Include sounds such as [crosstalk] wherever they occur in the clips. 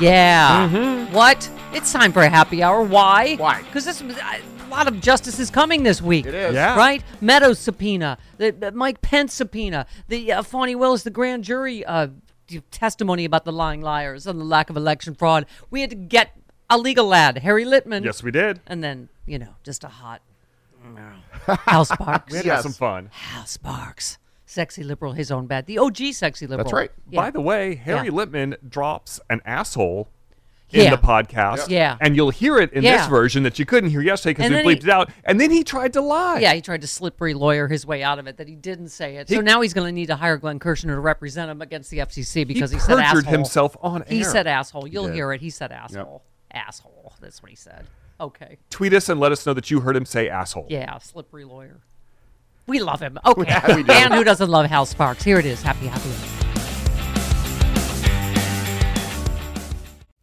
Yeah. Uh, yeah. What? It's time for a happy hour. Why? Why? Because this a lot of justice is coming this week. It is. Yeah. Right? Meadows subpoena, the, the Mike Pence subpoena, the uh, Fani Willis, the grand jury uh, testimony about the lying liars and the lack of election fraud. We had to get a legal lad, Harry Litman. Yes, we did. And then, you know, just a hot [laughs] Hal Sparks. We had Yes. some fun. Hal Sparks. Sexy liberal, his own bad. The OG sexy liberal. That's right. Yeah. By the way, Harry Yeah. Litman drops an asshole in Yeah. the podcast. Yeah. And you'll hear it in this version that you couldn't hear yesterday because we then he- bleeped it out. And then he tried to lie. Yeah, he tried to slippery lawyer his way out of it that he didn't say it. So now he's going to need to hire Glenn Kirshner to represent him against the FCC because he, he said asshole. himself on He said asshole. You'll did. hear it. He said asshole. Asshole. That's what he said. Okay. Tweet us and let us know that you heard him say asshole. Yeah, slippery lawyer. We love him. Okay. [laughs] Yeah, we do. And who doesn't love Hal Sparks? Here it is. Happy, happy.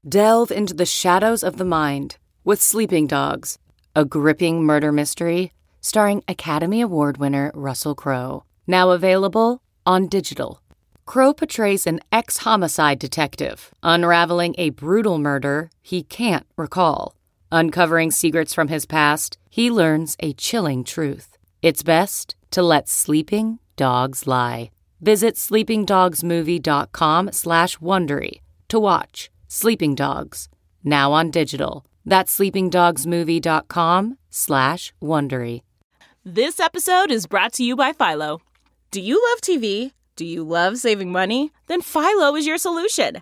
Delve into the shadows of the mind with Sleeping Dogs, a gripping murder mystery starring Academy Award winner Russell Crowe. Now available on digital. Crowe portrays an ex homicide detective unraveling a brutal murder he can't recall. Uncovering secrets from his past, he learns a chilling truth. It's best to let sleeping dogs lie. Visit sleepingdogsmovie.com slash Wondery to watch Sleeping Dogs, now on digital. That's sleepingdogsmovie.com slash Wondery. This episode is brought to you by Philo. Do you love TV? Do you love saving money? Then Philo is your solution.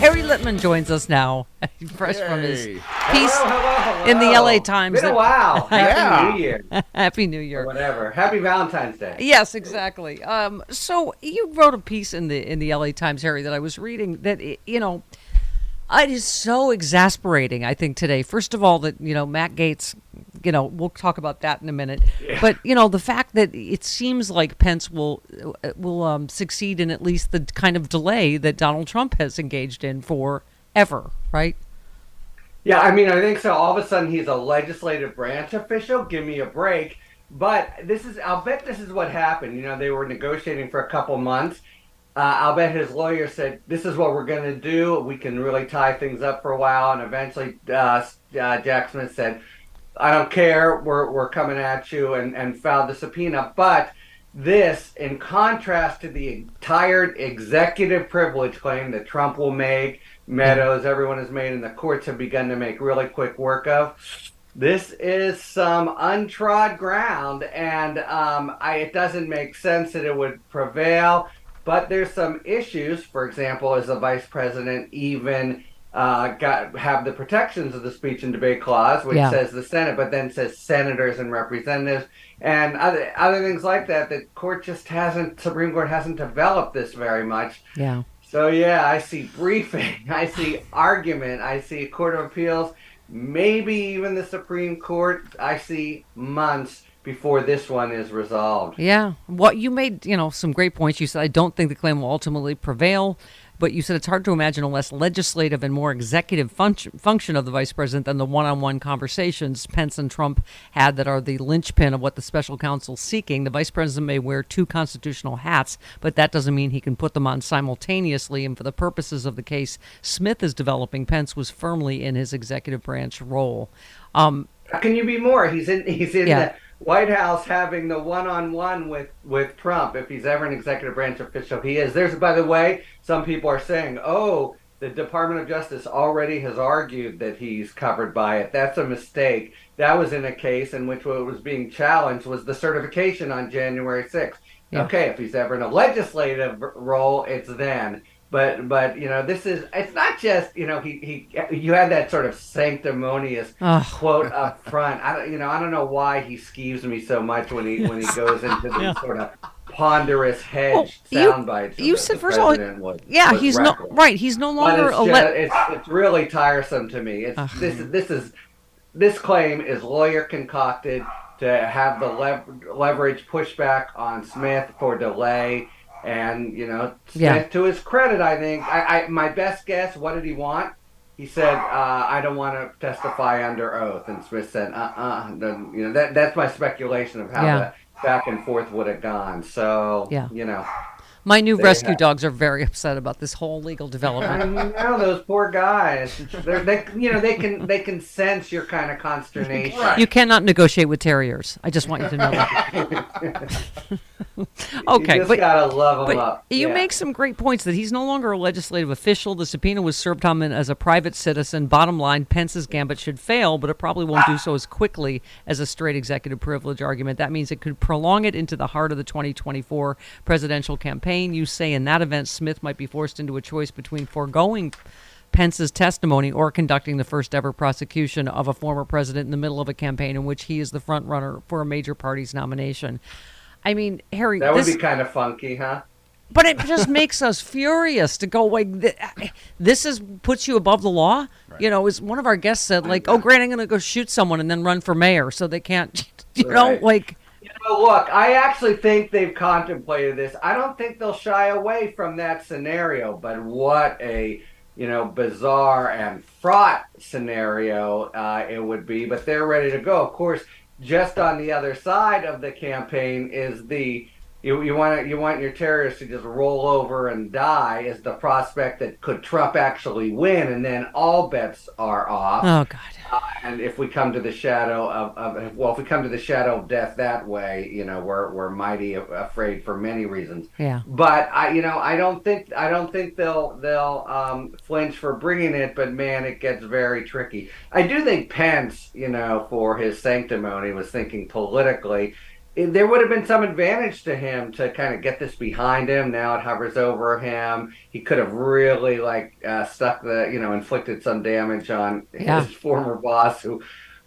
Harry Litman joins us now, [laughs] fresh from his piece in the LA Times. Been a while. [laughs] Happy Yeah. New Year. [laughs] Happy New Or Year. whatever. Happy Valentine's Day. Yes, exactly. Um, so you wrote a piece in the in the LA Times, Harry, that I was reading. That you know, it is so exasperating. I think today. First of all, that you know Matt Gaetz. You know, we'll talk about that in a minute. But you know, the fact that it seems like Pence will will um, succeed in at least the kind of delay that Donald Trump has engaged in for ever, right? Yeah, I mean, I think so. All of a sudden, he's a legislative branch official. Give me a break. But this is, I'll bet this is what happened. You know, they were negotiating for a couple months. Uh, I'll bet his lawyer said, This is what we're going to do. We can really tie things up for a while. And eventually, uh, uh, Jack Smith said, I don't care. We're, we're coming at you and, and filed the subpoena. But this, in contrast to the entire executive privilege claim that Trump will make, Meadows, everyone has made, and the courts have begun to make really quick work of. This is some untrod ground, and um, I, it doesn't make sense that it would prevail. But there's some issues. For example, is the vice president even uh, got have the protections of the speech and debate clause, which Yeah. says the Senate, but then says senators and representatives and other other things like that. The court just hasn't Supreme Court hasn't developed this very much. Yeah. So yeah, I see briefing, [laughs] I see argument, I see a Court of Appeals, maybe even the Supreme Court. I see months before this one is resolved. Yeah. What you made, you know, some great points. You said I don't think the claim will ultimately prevail, but you said it's hard to imagine a less legislative and more executive function function of the vice president than the one-on-one conversations Pence and Trump had that are the linchpin of what the special counsel's seeking. The vice president may wear two constitutional hats, but that doesn't mean he can put them on simultaneously. And for the purposes of the case Smith is developing, Pence was firmly in his executive branch role. Um, How can you be more? He's in he's in Yeah. the White House having the one-on-one with with Trump. If he's ever an executive branch official, he is. There's by the way, some people are saying, "Oh, the Department of Justice already has argued that he's covered by it." That's a mistake. That was in a case in which what was being challenged was the certification on January 6th. Yeah. Okay, if he's ever in a legislative role, it's then. But but you know this is it's not just you know he he you had that sort of sanctimonious Ugh. quote up front. I don't, you know, I don't know why he skeeves me so much when he when he [laughs] goes into these sort of ponderous hedge Well, you- sound bites. you that said, first of all, was- yeah, was he's no reckless. right. He's no longer it's, a ju- le- it's it's really tiresome to me. It's Ugh. this this is this claim is lawyer concocted to have the lev- leverage pushback on Smith for delay. And you know, Yeah. to his credit, I think I, I my best guess. What did he want? He said, uh, "I don't want to testify under oath." And Smith said, "Uh, uh You know, that that's my speculation of how Yeah. the back and forth would have gone. So, Yeah. you know, My new They rescue have- dogs are very upset about this whole legal I development. know those poor guys. They're, they, you know, they can they can sense your kind of consternation. You cannot negotiate with terriers. I just want you to know that. [laughs] okay, you just but gotta love them but up. you Yeah. make some great points that he's no longer a legislative official. The subpoena was served on him as a private citizen. Bottom line, Pence's gambit should fail, but it probably won't do so as quickly as a straight executive privilege argument. That means it could prolong it into the heart of the 2024 presidential campaign. You say in that event, Smith might be forced into a choice between foregoing Pence's testimony or conducting the first ever prosecution of a former president in the middle of a campaign in which he is the front runner for a major party's nomination. I mean, Harry, That would this, be kind of funky, huh? but it just [laughs] makes us furious to go like this is puts you above the law. You know, as one of our guests said, like, "Oh, great, I'm going to go shoot someone and then run for mayor, so they can't." [laughs] You know, like Know, look, I actually think they've contemplated this. I don't think they'll shy away from that scenario, but what a you know bizarre and fraught scenario uh, it would be. But they're ready to go. Of course, just on the other side of the campaign is the you, you want you want your terrorists to just roll over and die is the prospect that could Trump actually win, and then all bets are off. oh god. Uh, and if we come to the shadow of, of well, if we come to the shadow of death that way, you know, we're we're mighty afraid for many reasons. Yeah. But I, you know, I don't think I don't think they'll they'll um, flinch for bringing it. But man, it gets very tricky. I do think Pence, you know, for his sanctimony, was thinking politically. There would have been some advantage to him to kind of get this behind him. Now it hovers over him. He could have really like uh, stuck the, you know, inflicted some damage on Yeah. his [laughs] former boss, who,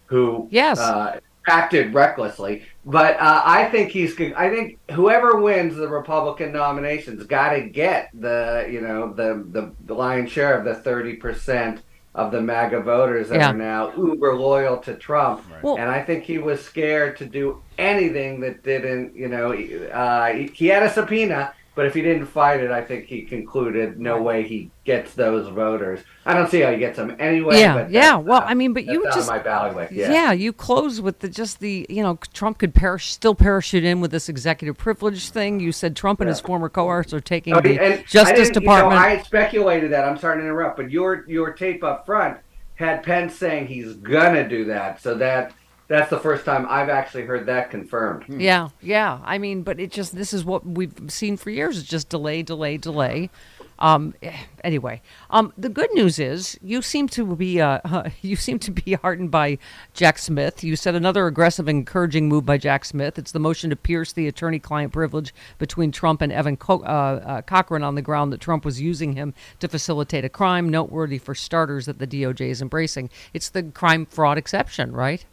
who Yes. uh, acted recklessly. But uh, I think he's. I think whoever wins the Republican nominations got to get the you know the, the the lion's share of the thirty percent of the MAGA voters that Yeah. are now uber loyal to Trump. Well- and I think he was scared to do anything that didn't. You know, uh, he, he had a subpoena. But if he didn't fight it, I think he concluded no way he gets those voters. I don't see how he gets them anyway. Yeah, but yeah. Well, uh, I mean, but you just my. Yeah. Yeah. you close with the just the you know Trump could perish still parachute in with this executive privilege thing. You said Trump and his former cohorts are taking Oh, the Justice Department. You know, I speculated that. I'm sorry to interrupt, but your your tape up front had Pence saying he's gonna do that. So that that's the first time I've actually heard that confirmed. Yeah, yeah. I mean, but it just this is what we've seen for years. It's just delay, delay, delay. Um, eh, anyway, um, the good news is you seem to be uh, [laughs] you seem to be heartened by Jack Smith. You said another aggressive, encouraging move by Jack Smith. It's the motion to pierce the attorney-client privilege between Trump and Evan Co- uh, uh, Corcoran on the ground that Trump was using him to facilitate a crime. Noteworthy for starters that the DOJ is embracing. It's the crime fraud exception, right?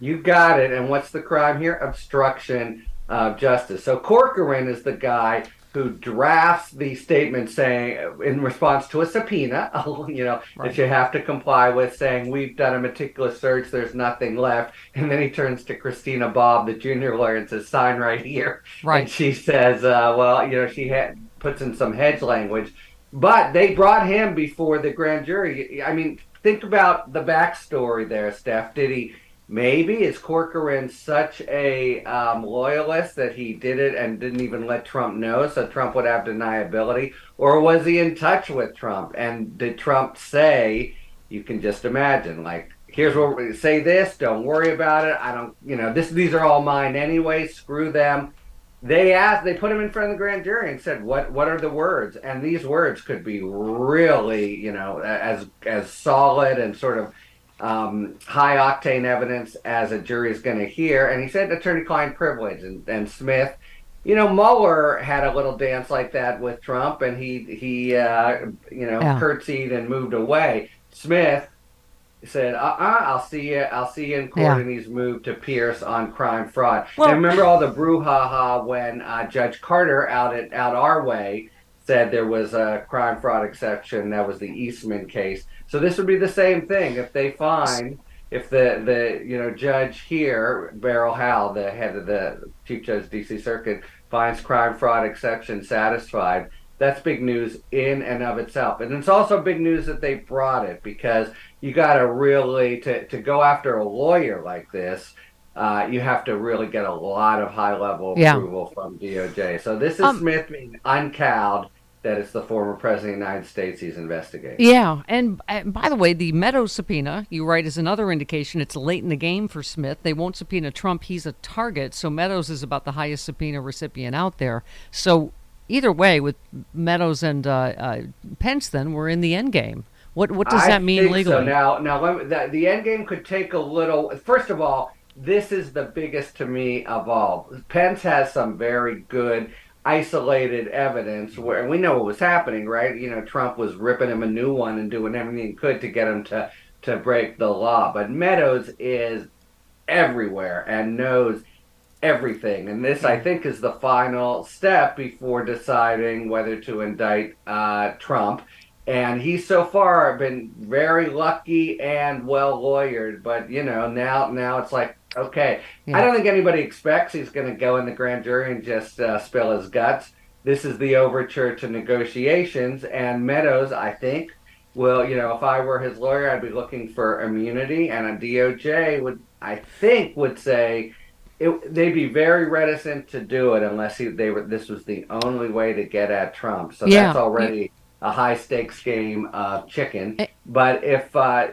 You got it. And what's the crime here? Obstruction of justice. So Corcoran is the guy who drafts the statement saying, in response to a subpoena, [laughs] you know, right. that you have to comply with, saying, We've done a meticulous search, there's nothing left. And then he turns to Christina Bobb, the junior lawyer, and says, Sign right here. Right. And she says, uh, Well, you know, she had, puts in some hedge language. But they brought him before the grand jury. I mean, think about the backstory there, Steph. Did he Maybe is Corcoran such a um, loyalist that he did it and didn't even let Trump know, so Trump would have deniability, or was he in touch with Trump? And did Trump say, "You can just imagine, like, here's what we say this, don't worry about it. I don't, you know, this these are all mine anyway. Screw them." They asked, they put him in front of the grand jury and said, "What what are the words?" And these words could be really, you know, as as solid and sort of um, high octane evidence as a jury is going to hear. And he said attorney client privilege. And, and Smith, you know, Mueller had a little dance like that with Trump and he, he uh, you know, yeah. curtsied and moved away. Smith said, uh uh-uh, I'll see you, I'll see you in court. Yeah. And he's moved to Pierce on crime fraud. Well, and remember all the brouhaha when uh, Judge Carter out at out our way said there was a crime fraud exception. That was the Eastman case. So this would be the same thing if they find if the the you know judge here Beryl Howell, the head of the Chief Judge DC Circuit, finds crime fraud exception satisfied. That's big news in and of itself, and it's also big news that they brought it because you got to really to to go after a lawyer like this. Uh, you have to really get a lot of high level yeah. approval from DOJ. So this is Um, Smith being uncowed that it's the former president of the United States he's investigating. Yeah, and, and by the way, the Meadows subpoena, you write, is another indication it's late in the game for Smith. They won't subpoena Trump; he's a target. So Meadows is about the highest subpoena recipient out there. So either way, with Meadows and uh, uh, Pence, then we're in the end game. What what does I that mean think legally? So now, now let me, the, the end game could take a little. First of all, this is the biggest to me of all. Pence has some very good isolated evidence where we know what was happening, right? You know, Trump was ripping him a new one and doing everything he could to get him to to break the law. But Meadows is everywhere and knows everything. And this, I think, is the final step before deciding whether to indict uh, Trump. And he's so far been very lucky and well lawyered, but you know now now it's like Okay. Yeah. I don't think anybody expects he's going to go in the grand jury and just uh, spill his guts. This is the overture to negotiations, and Meadows, I think, will, you know, if I were his lawyer, I'd be looking for immunity, and a DOJ would, I think, would say it, they'd be very reticent to do it unless he, they were. This was the only way to get at Trump. So yeah. that's already a high stakes game of chicken. Eh. But if uh,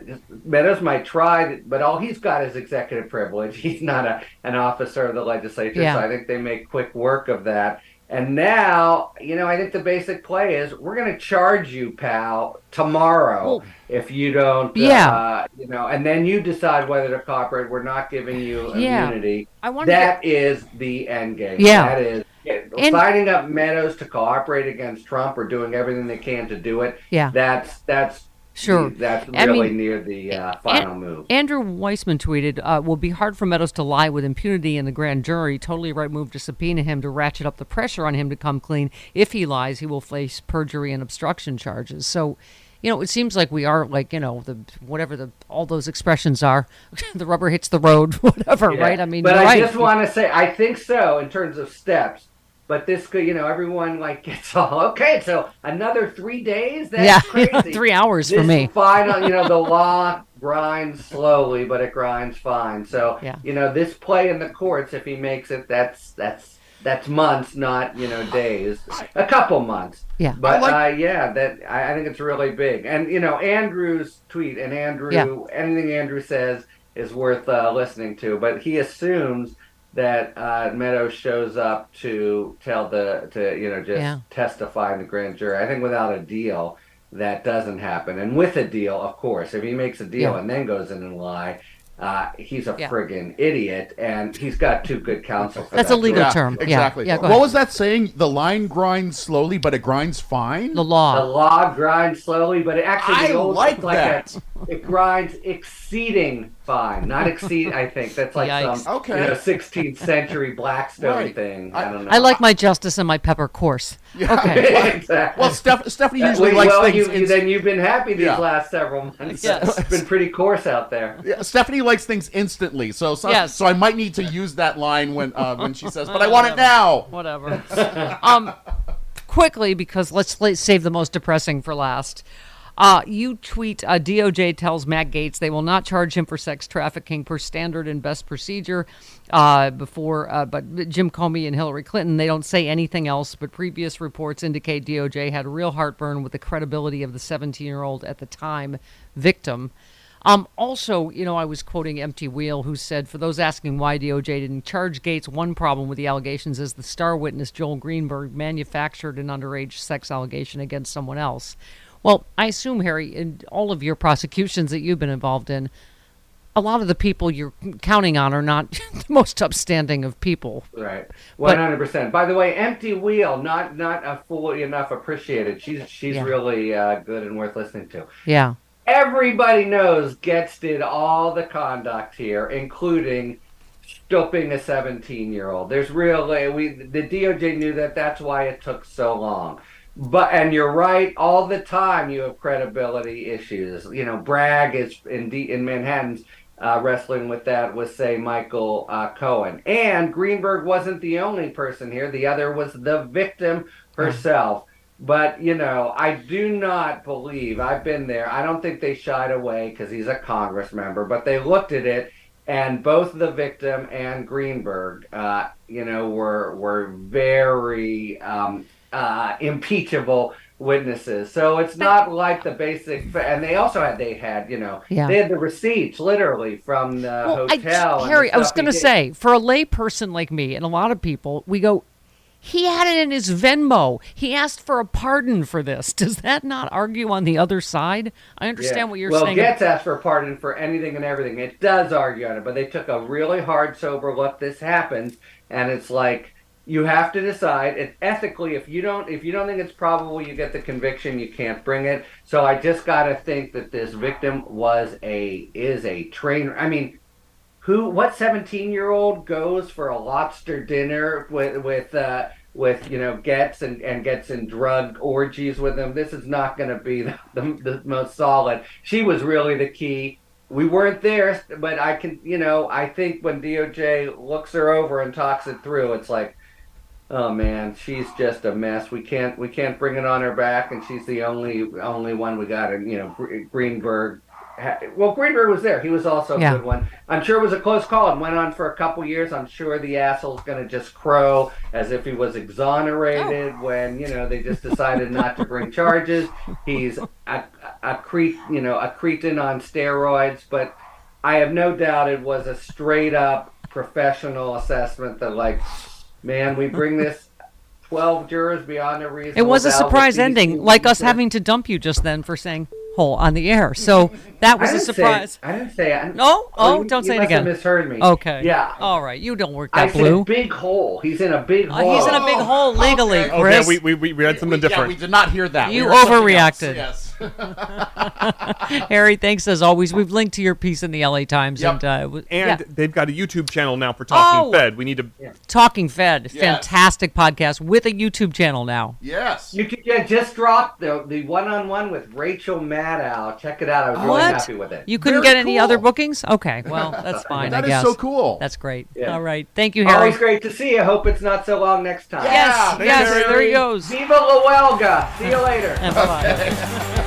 Meadows might try, but all he's got is executive privilege. [laughs] He's not a, an officer of the legislature, yeah. so I think they make quick work of that. And now, you know, I think the basic play is we're going to charge you, pal, tomorrow if you don't, yeah. Uh, you know, and then you decide whether to cooperate. We're not giving you yeah. immunity. I That to... is the end game. Yeah. That is and, signing up Meadows to cooperate against Trump or doing everything they can to do it. Yeah. That's that's Sure. That's I really mean, near the uh, final An- move. Andrew Weissmann tweeted, uh, will be hard for Meadows to lie with impunity in the grand jury. Totally right move to subpoena him to ratchet up the pressure on him to come clean. If he lies, he will face perjury and obstruction charges. So, you know, it seems like we are like, you know, the whatever the all those expressions are, [laughs] the rubber hits the road, [laughs] whatever, Yeah. right? I mean, but I right. just want to say, I think so in terms of steps. But this could, you know, everyone like [laughs] gets all okay. So another three days. That's yeah, [laughs] crazy. three hours this for me. Final, you know, the [laughs] law grinds slowly, but it grinds fine. So Yeah. you know, this play in the courts, if he makes it, that's that's that's months, not you know days. A couple months. Yeah. But I uh, yeah, that I, I think it's really big. And you know, Andrew's tweet and Andrew, Yeah. anything Andrew says is worth uh, listening to. But he assumes that uh, Meadows shows up to tell the to you know just Yeah. testify in the grand jury. I think without a deal, that doesn't happen. And with a deal, of course, if he makes a deal Yeah. and then goes in and lie, uh, he's a Yeah. friggin' idiot, and he's got two good counsel. For That's that a legal to- Yeah, term. Yeah. Exactly. Yeah, what was that saying? The line grinds slowly, but it grinds fine. The law. The law. law grinds slowly, but it actually I the like it's like that. A, it grinds exceeding fine, not exceed. I think that's like Yikes. some Okay. you know 16th century Blackstone Right. thing. I- I, don't know. I like my justice and my pepper coarse. [laughs] Okay. [laughs] exactly. well, Steph- Stephanie usually wait, likes well, things. you, in- then you've been happy these Yeah. last several months. Yes. It's been pretty coarse out there. Yeah, Stephanie likes things instantly, so so, Yes. so I might need to use that line when uh, when she says, "But I want it now." Whatever. [laughs] um, quickly, because let's, let's save the most depressing for last. Uh, you tweet, uh, DOJ tells Matt Gaetz they will not charge him for sex trafficking per standard and best procedure. Uh, before, uh, but Jim Comey and Hillary Clinton, they don't say anything else. But previous reports indicate DOJ had real heartburn with the credibility of the 17-year-old at the time victim. Um, also, you know, I was quoting Empty Wheel, who said, for those asking why DOJ didn't charge Gaetz, one problem with the allegations is the star witness, Joel Greenberg, manufactured an underage sex allegation against someone else. Well, I assume, Harry, in all of your prosecutions that you've been involved in, a lot of the people you're counting on are not [laughs] the most upstanding of people. Right, one hundred percent. By the way, Empty Wheel, not not a fully enough appreciated. She's she's Yeah. really uh, good and worth listening to. Yeah. Everybody knows Gaetz did all the conduct here, including stooping a 17 year old. There's really, we, the DOJ knew that that's why it took so long. But, and you're right, all the time you have credibility issues. You know, Bragg is in, D, in Manhattan's uh, wrestling with that with, say, Michael uh, Cohen. And Greenberg wasn't the only person here, the other was the victim herself. But, you know, I do not believe, I've been there, I don't think they shied away because he's a Congress member, but they looked at it and both the victim and Greenberg, uh, you know, were, were very um, uh, impeachable witnesses. So it's not like the basic, and they also had, they had, you know, Yeah. they had the receipts literally from the Well, hotel. I, Harry, I was going to say, for a layperson like me and a lot of people, we go, he had it in his Venmo. He asked for a pardon for this. [laughs] Does that not argue on the other side? I understand Yeah. what you're well, saying. Well, Gaetz asked for a pardon for anything and everything. It does argue on it, but they took a really hard, sober look. This happens, and it's like you have to decide. It ethically, if you don't, if you don't think it's probable, you get the conviction. You can't bring it. So I just got to think that this victim was a is a trainer. I mean. Who? What seventeen-year-old goes for a lobster dinner with with uh, with you know gets and, and gets in drug orgies with him? This is not going to be the, the, the most solid. She was really the key. We weren't there, but I can you know I think when DOJ looks her over and talks it through, it's like, oh man, she's just a mess. We can't we can't bring it on her back, and she's the only only one we got. And you know Greenberg. Well, Greenberg was there. He was also a Yeah. good one. I'm sure it was a close call and went on for a couple years. I'm sure the asshole's going to just crow as if he was exonerated Oh. when you know they just decided not to bring charges. He's a, a cret, you know, a cretin on steroids. But I have no doubt it was a straight up professional assessment that like, man, we bring [laughs] this. 12 jurors beyond a reasonable it was a surprise ending, like us having to dump you just then for saying "hole" on the air. So that [laughs] was I a didn't say- surprise. I didn't say it. No? Oh, you- don't you say it must have again. misheard me. Okay. Yeah. All right. You don't work I that said blue. big hole. He's in a big Uh, hole. he's in a big hole legally, Okay. Oh, Chris. yeah, we, we, we read something Yeah, different. we did not hear that. You We heard something else. overreacted. Yes. [laughs] Harry, thanks as always. We've linked to your piece in the LA Times Yep. and uh, w- and yeah. they've got a YouTube channel now for Talking Oh! Fed. We need to. Talking Fed, Yes. fantastic podcast with a YouTube channel now. yes. You could, yeah, just dropped the the one on one with Rachel Maddow. Check it out. I was really happy with it. You couldn't Very get any cool. other bookings? Okay, well [laughs] that's fine. That I is guess so cool. That's great. Yeah. All right, thank you, Harry. Always great to see you. Hope it's not so long next time. Yes, Yeah, yes, thanks, there he goes. Viva La Huelga. See you later. And [laughs]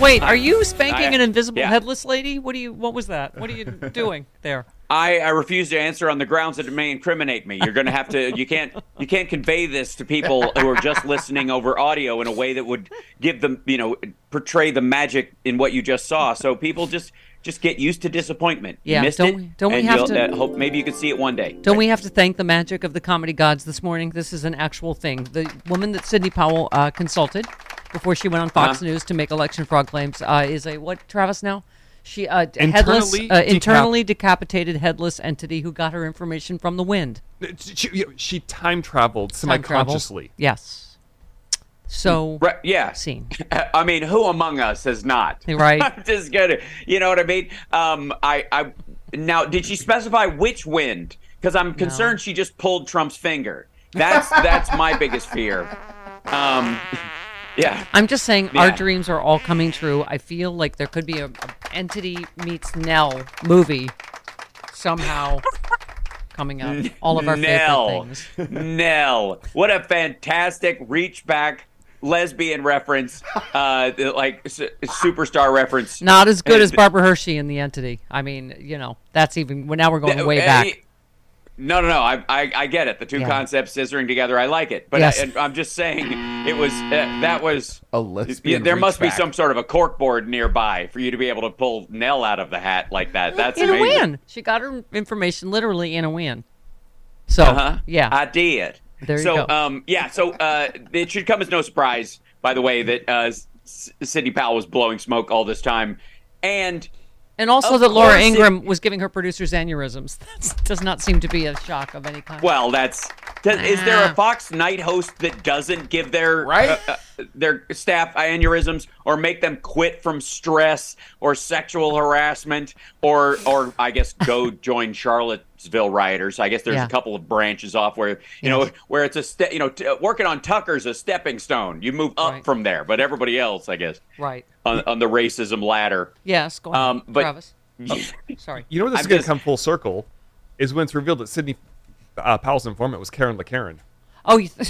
Wait, are you spanking I- an invisible yeah. headless lady? What do you? What was that? What are you [laughs] doing there? I, I refuse to answer on the grounds that it may incriminate me. You're going to have to. You can't. You can't convey this to people who are just listening over audio in a way that would give them, you know, portray the magic in what you just saw. So people just just get used to disappointment. You Yeah, missed don't it, don't we have to- uh, hope maybe you could see it one day. Don't we have to thank the magic of the comedy gods this morning? This is an actual thing. The woman that Sidney Powell uh, consulted before she went on Fox Uh-huh. News to make election fraud claims uh, is a what? Travis now. She uh, headless, Internally uh, decap- internally decapitated headless entity who got her information from the wind. She, she time traveled Time semi-consciously. Yes. So Right, yeah. Scene. [laughs] I mean, who among us has not? Right. [laughs] I'm just gonna, you know what I mean? Um, I, I, now, did she specify which wind? Because I'm concerned she just pulled Trump's finger. That's that's my biggest fear. Um, [laughs] yeah. I'm just saying our Yeah. dreams are all coming true. I feel like there could be a, a entity meets Nell movie somehow coming up. [laughs] All of our Nell. favorite things. [laughs] Nell. What a fantastic reach back lesbian reference, uh, like s- superstar reference. Not as good Uh, as Barbara Hershey in the entity. I mean, you know, that's even well, now we're going way Uh, back. No, no, no. I, I, I get it. The two Yeah. concepts scissoring together. I like it. But Yes. I, am just saying, it was uh, that was A lesbian there must be some sort of a corkboard nearby for you to be able to pull Nell out of the hat like that. That's in a win. She got her information literally in a win. So Uh-huh. yeah, I did. There you so, go. um, yeah, so uh, it should come as no surprise, by the way, that uh, S- Sidney Powell was blowing smoke all this time, and and also Of that Laura course it- Ingraham was giving her producers aneurysms. [laughs] That does not seem to be a shock of any kind. well, that's does, is there Ah. a Fox night host that doesn't give their Right? uh, uh, their staff aneurysms or make them quit from stress or sexual harassment or or I guess go [laughs] join Charlottesville rioters? I guess there's Yeah. a couple of branches off where you know where it's a ste- you know t- working on Tucker's a stepping stone. You move up Right. from there, but everybody else, I guess. right. on, on the racism ladder. Yes. Go ahead, Um, but- Travis. [laughs] Sorry. You know where this I'm is going to come full circle is when it's revealed that Sidney uh, Powell's informant was Karen LaCaren. Oh, you [laughs]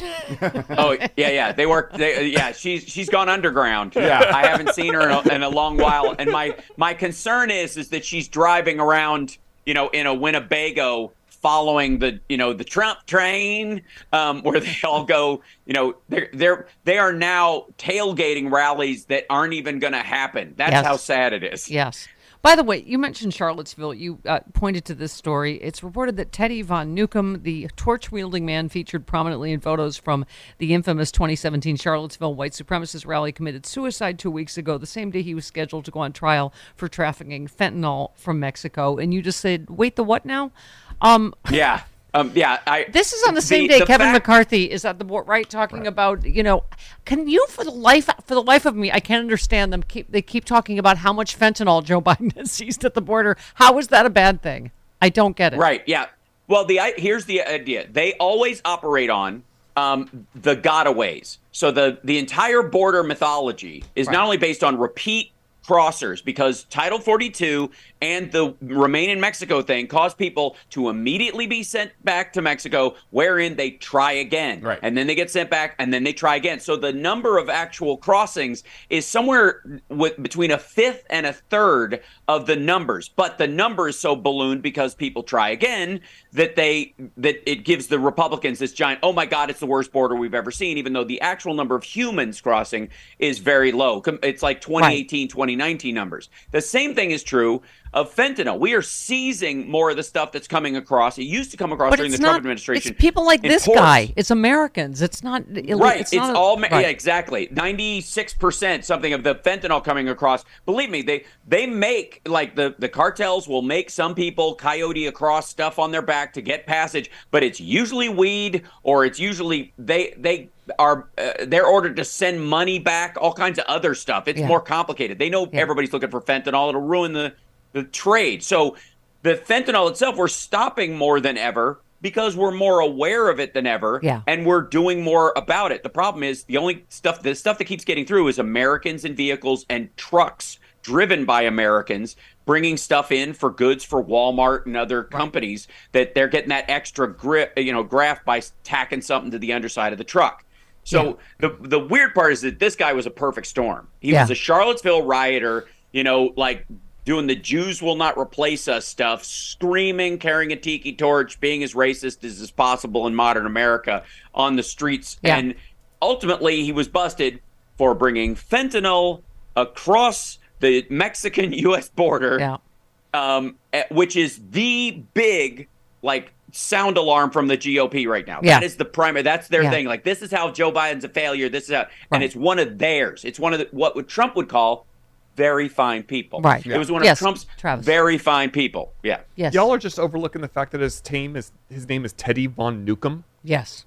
Oh yeah, yeah. They work. They, yeah, she's she's gone underground. Yeah, I haven't seen her in a, in a long while, and my my concern is is that she's driving around, you know, in a Winnebago, following the you know the Trump train, um, [laughs] where they all go. You know, they're they're they are now tailgating rallies that aren't even going to happen. That's Yes. how sad it is. Yes. By the way, you mentioned Charlottesville. You uh, pointed to this story. It's reported that Teddy Von Nukem, the torch wielding man featured prominently in photos from the infamous 2017 Charlottesville white supremacist rally, committed suicide two weeks ago, the same day he was scheduled to go on trial for trafficking fentanyl from Mexico. And you just said, wait, the what now? Um, Yeah. Um, yeah, I. this is on the same day the Kevin fact- McCarthy is at the board, right? Talking about, you know, can you for the life for the life of me, I can't understand them. Keep they keep talking about how much fentanyl Joe [laughs] Biden has seized at the border. How is that a bad thing? I don't get it. Right. Yeah. Well, the i- here's the idea. They always operate on um, the gotaways. So the the entire border mythology is not only based on repeat crossers because Title 42 and the remain in Mexico thing cause people to immediately be sent back to Mexico, wherein they try again, Right. and then they get sent back, and then they try again. So the number of actual crossings is somewhere with, between a fifth and a third of the numbers. But the number is so ballooned because people try again that they that it gives the Republicans this giant. Oh my God, it's the worst border we've ever seen. Even though the actual number of humans crossing is very low. It's like 2018, 2019 numbers. The same thing is true of fentanyl. We are seizing more of the stuff that's coming across. It used to come across But during the it's Trump administration. It's people like this ports. guy. It's Americans. It's not Right. It's, It's, not all ma- right. yeah, exactly. Ninety six percent something of the fentanyl coming across. Believe me, they they make like the the cartels will make some people coyote across stuff on their back to get passage, but it's usually weed or it's usually they they are uh, they're ordered to send money back, all kinds of other stuff. It's Yeah. more complicated. They know everybody's looking for fentanyl. It'll ruin the the trade. So the fentanyl itself, we're stopping more than ever because we're more aware of it than ever Yeah. and we're doing more about it. The problem is the only stuff the stuff that keeps getting through is Americans in vehicles and trucks driven by Americans bringing stuff in for goods for Walmart and other companies that they're getting that extra grip, you know, graft by tacking something to the underside of the truck. So the the weird part is that this guy was a perfect storm. He Yeah. was a Charlottesville rioter, you know, like doing the Jews will not replace us stuff, screaming, carrying a tiki torch, being as racist as is possible in modern America on the streets. Yeah. And ultimately, he was busted for bringing fentanyl across the Mexican [laughs] U.S. border, Yeah. um, which is the big like sound alarm from the GOP right now. Yeah. That is the primary. That's their Yeah. thing. Like this is how Joe Biden's a failure. This is how, Right. and it's one of theirs. It's one of the, what would Trump would call very fine people. Right. It was one Yes, of Trump's Travis. very fine people. Yeah. Yes. Y'all are just overlooking the fact that his team is his name is Teddy Von Nukem. Yes.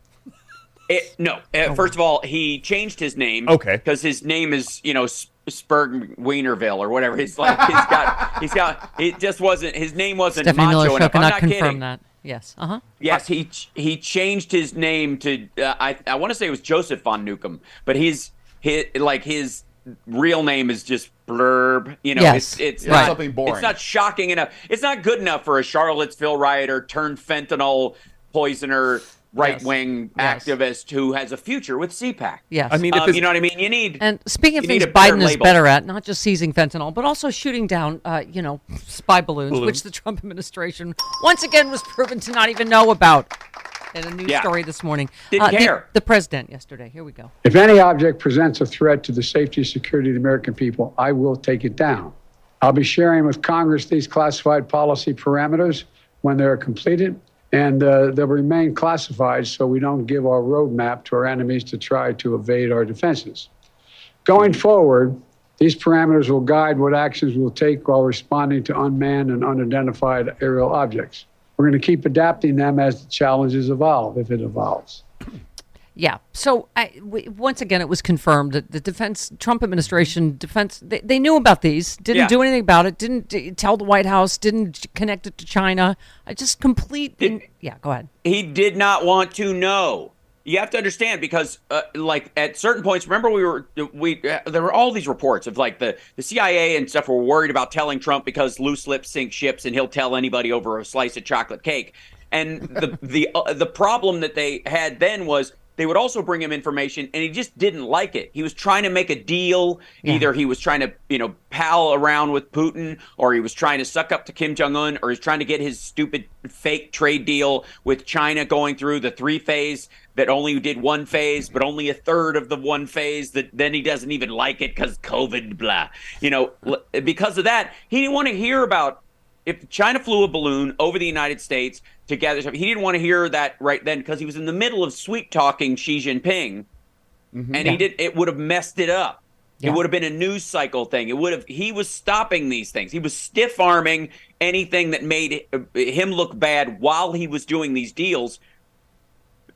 It, no. Uh, first of all, he changed his name. Okay. Because his name is, you know, S- Spurg Wienerville or whatever. He's like, he's got, he's got. It just wasn't. His name wasn't Stephanie macho Miller Show enough. I'm cannot not confirm kidding. that. Yes. Uh huh. Yes, he he changed his name to uh, I I want to say it was Joseph von Nukem, but he's his like his real name is just blurb. You know, Yes. it's it's Yeah, not something boring. It's not shocking enough. It's not good enough for a Charlottesville rioter turned fentanyl poisoner right wing Yes. activist who has a future with CPAC. Yes. I mean, Um, you know what I mean? You need And speaking of You things a better Biden is label. better at, not just seizing fentanyl, but also shooting down, uh, you know, spy balloons, Balloons. which the Trump administration once again was proven to not even know about. In a news Yeah. story this morning, Didn't Uh, the- The, president yesterday. Here we go. If any object presents a threat to the safety and security of the American people, I will take it down. I'll be sharing with Congress these classified policy parameters when they're completed, and uh, they'll remain classified so we don't give our roadmap to our enemies to try to evade our defenses. Going forward, these parameters will guide what actions we'll take while responding to unmanned and unidentified aerial objects. We're going to keep adapting them as the challenges evolve, if it evolves. Yeah. So I, w- once again, it was confirmed that the defense Trump administration defense they, they knew about these, didn't Yeah. do anything about it, didn't d- tell the White House, didn't connect it to China. I just complete. in- yeah. Go ahead. he did not want to know. You have to understand because, uh, like, at certain points, remember we were we uh, there were all these reports of like the the CIA and stuff were worried about telling Trump because loose lips sink ships, and he'll tell anybody over a slice of chocolate cake. And the [laughs] the uh, the problem that they had then was they would also bring him information, and he just didn't like it. He was trying to make a deal. Either he was trying to, you know, pal around with Putin, or he was trying to suck up to Kim Jong Un, or he's trying to get his stupid fake trade deal with China going through the three phase that only did one phase, but only a third of the one phase. That then he doesn't even like it because COVID, blah. You know, because of that, he didn't want to hear about if China flew a balloon over the United States to gather stuff, he didn't want to hear that right then because he was in the middle of sweet talking Xi Jinping, and he did. It would have messed it up. Yeah. It would have been a news cycle thing. It would have. He was stopping these things. He was stiff arming anything that made him look bad while he was doing these deals.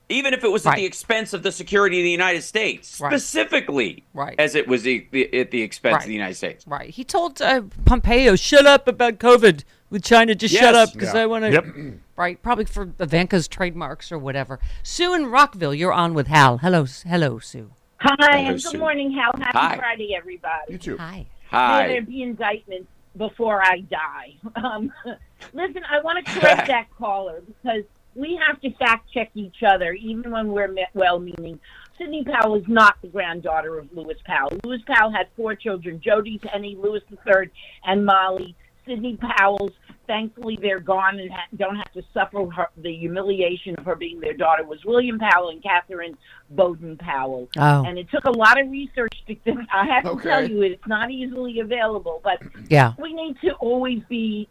Even if it was at the expense of the security of the United States, Right. specifically, Right. as it was the, the, at the expense Right. of the United States. Right. He told uh, Pompeo, "Shut up about COVID with China. Just shut up because Yeah. I want to." Yep. [clears throat] Right. Probably for Ivanka's trademarks or whatever. Sue in Rockville, you're on with Hal. Hello, hello, Sue. Hi, Hello, and Sue. good morning, Hal. Happy Hi. Friday, everybody. You too. Hi. Hi. May Hi. there be indictments before I die. Um, [laughs] listen, I want to correct [laughs] that caller because we have to fact check each other, even when we're well-meaning. Sidney Powell is not the granddaughter of Lewis Powell. Lewis Powell had four children: Jody, Penny, Lewis III, and Molly. Sidney Powell's thankfully they're gone and ha- don't have to suffer her, the humiliation of her being their daughter. Was William Powell and Catherine Bowden Powell, Oh. and it took a lot of research to. I have to Okay. tell you, it's not easily available, but Yeah. we need to always be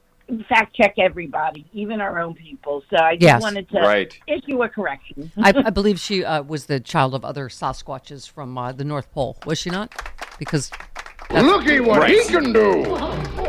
fact check everybody, even our own people. So I just Yes. wanted to Right. issue a correction. I, [laughs] I believe she uh, was the child of other Sasquatches from uh, the North Pole, was she not? Because Looky what he can do.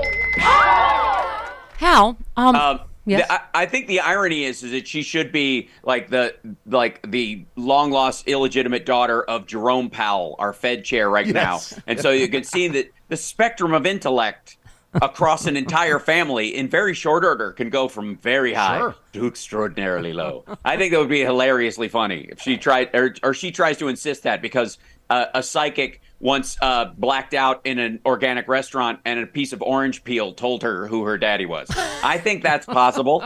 Hal, um, Um, yes. the- I, I think the irony is, is that she should be like the like the long lost illegitimate daughter of Jerome Powell, our Fed chair right Yes. now, and so you can see that the spectrum of intellect across an entire family in very short order can go from very high Sure. to extraordinarily low. I think that would be hilariously funny if she tried or, or she tries to insist that because uh, a psychic once uh, blacked out in an organic restaurant and a piece of orange peel told her who her daddy was. I think that's possible,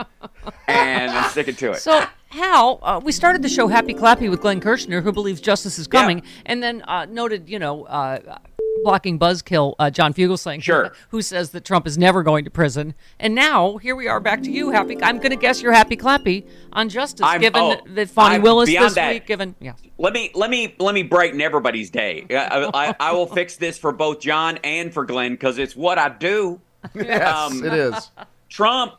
and I'm sticking to it. So, Hal, uh, we started the show Happy Clappy with Glenn Kirshner, who believes justice is coming, and then uh, noted, you know, uh, blocking buzzkill uh, John Fugelsang, Sure. who says that Trump is never going to prison. And now here we are back to you, Happy. I'm going to guess you're Happy Clappy on justice, I'm- given oh, that Fani I'm Willis this that. week, given yeah. let me let me let me brighten everybody's day. I, I, I will [laughs] fix this for both John and for Glenn because it's what I do. [laughs] Yes, Um, it is. Trump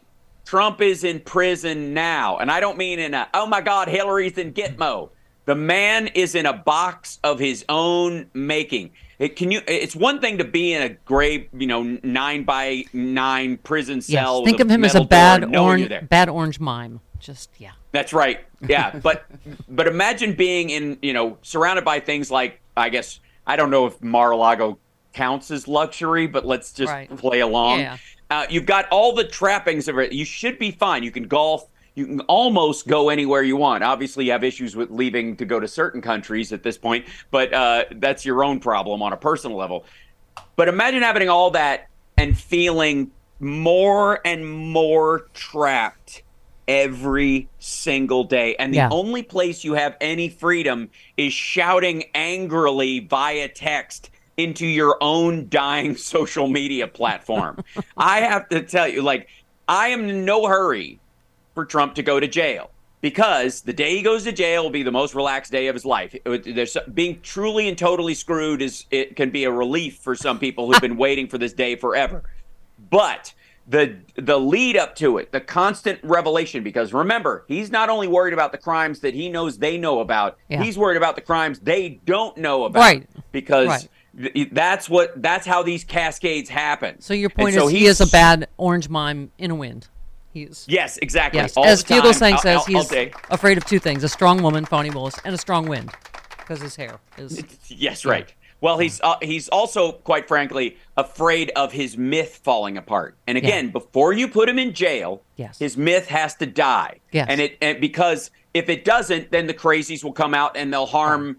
Trump is in prison now, and I don't mean in a oh my God Hillary's in Gitmo. The man is in a box of his own making. It can you. It's one thing to be in a gray, you know, nine by nine prison cell. with Think of him as a bad orange, bad orange mime. Just yeah. That's right. Yeah, [laughs] but but imagine being in you know surrounded by things like I guess I don't know if Mar-a-Lago counts as luxury, but let's just Right. play along. Yeah. Uh, you've got all the trappings of it. You should be fine. You can golf. You can almost go anywhere you want. Obviously, you have issues with leaving to go to certain countries at this point, but uh, that's your own problem on a personal level. But imagine having all that and feeling more and more trapped every single day. And the Yeah. only place you have any freedom is shouting angrily via text into your own dying [laughs] social media platform. I have to tell you, like, I am in no hurry for Trump to go to jail because the day he goes to jail will be the most relaxed day of his life. There's being truly and totally screwed is it can be a relief for some people who've been waiting for this day forever. But the the lead up to it, the constant revelation, because remember, he's not only worried about the crimes that he knows they know about, Yeah. he's worried about the crimes they don't know about. Right. Because Right. th- that's what that's how these cascades happen. So your point so is he is a bad orange mime in a wind. He's Yes, exactly. yes. As. Fugelsang I'll- says, he's afraid of two things: a strong woman, Fani Willis, and a strong wind, because his hair is. [laughs] Yes, right. Well, he's uh, he's also, quite frankly, afraid of his myth falling apart. And again, before you put him in jail, Yes. his myth has to die. Yes. And it and because if it doesn't, then the crazies will come out and they'll harm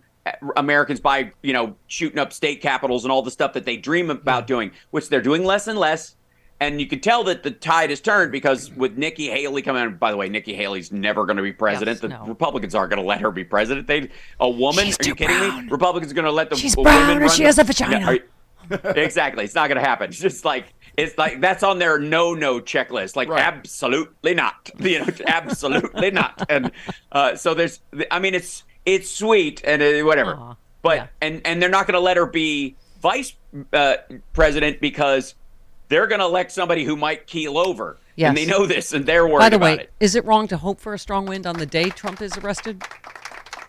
Americans by you know shooting up state capitals and all the stuff that they dream about doing, which they're doing less and less. And you can tell that the tide has turned because with Nikki Haley coming out, by the way, Nikki Haley's never going to be president. Yes, the no. Republicans aren't going to let her be president. They, a woman? She's are you kidding brown. me? Republicans are going to let the She's brown she the- has a vagina. Yeah, you- [laughs] exactly. It's not going to happen. It's just like it's like that's on their no-no checklist. Like absolutely not. [laughs] You know, absolutely not. And uh, so there's. I mean, it's it's sweet and uh, whatever. Aw, but and and they're not going to let her be vice uh, president because they're going to elect somebody who might keel over. Yes. And they know this, and they're worried By the about way, it. is it wrong to hope for a strong wind on the day Trump is arrested?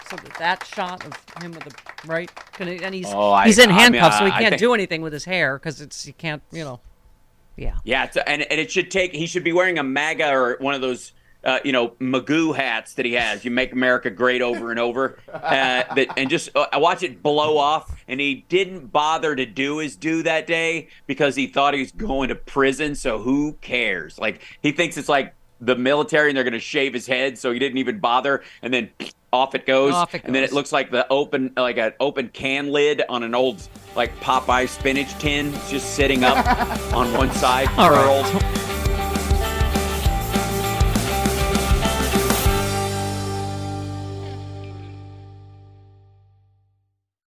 So that that shot of him with the right, and he's Oh, I- he's in I mean, handcuffs, so he can't think- do anything with his hair because it's he can't, you know. Yeah. Yeah, it's, and and it should take. He should be wearing a MAGA or one of those, uh, you know, Magoo hats that he has. You make America great over and over, uh, that, and just uh, watch it blow off. And he didn't bother to do his do that day because he thought he was going to prison. So who cares? Like he thinks it's like the military, and they're going to shave his head, so he didn't even bother. And then [sniffs] off it goes, Off it and then it looks like the open, like an open can lid on an old, like Popeye spinach tin, just sitting up [laughs] on one side, All right.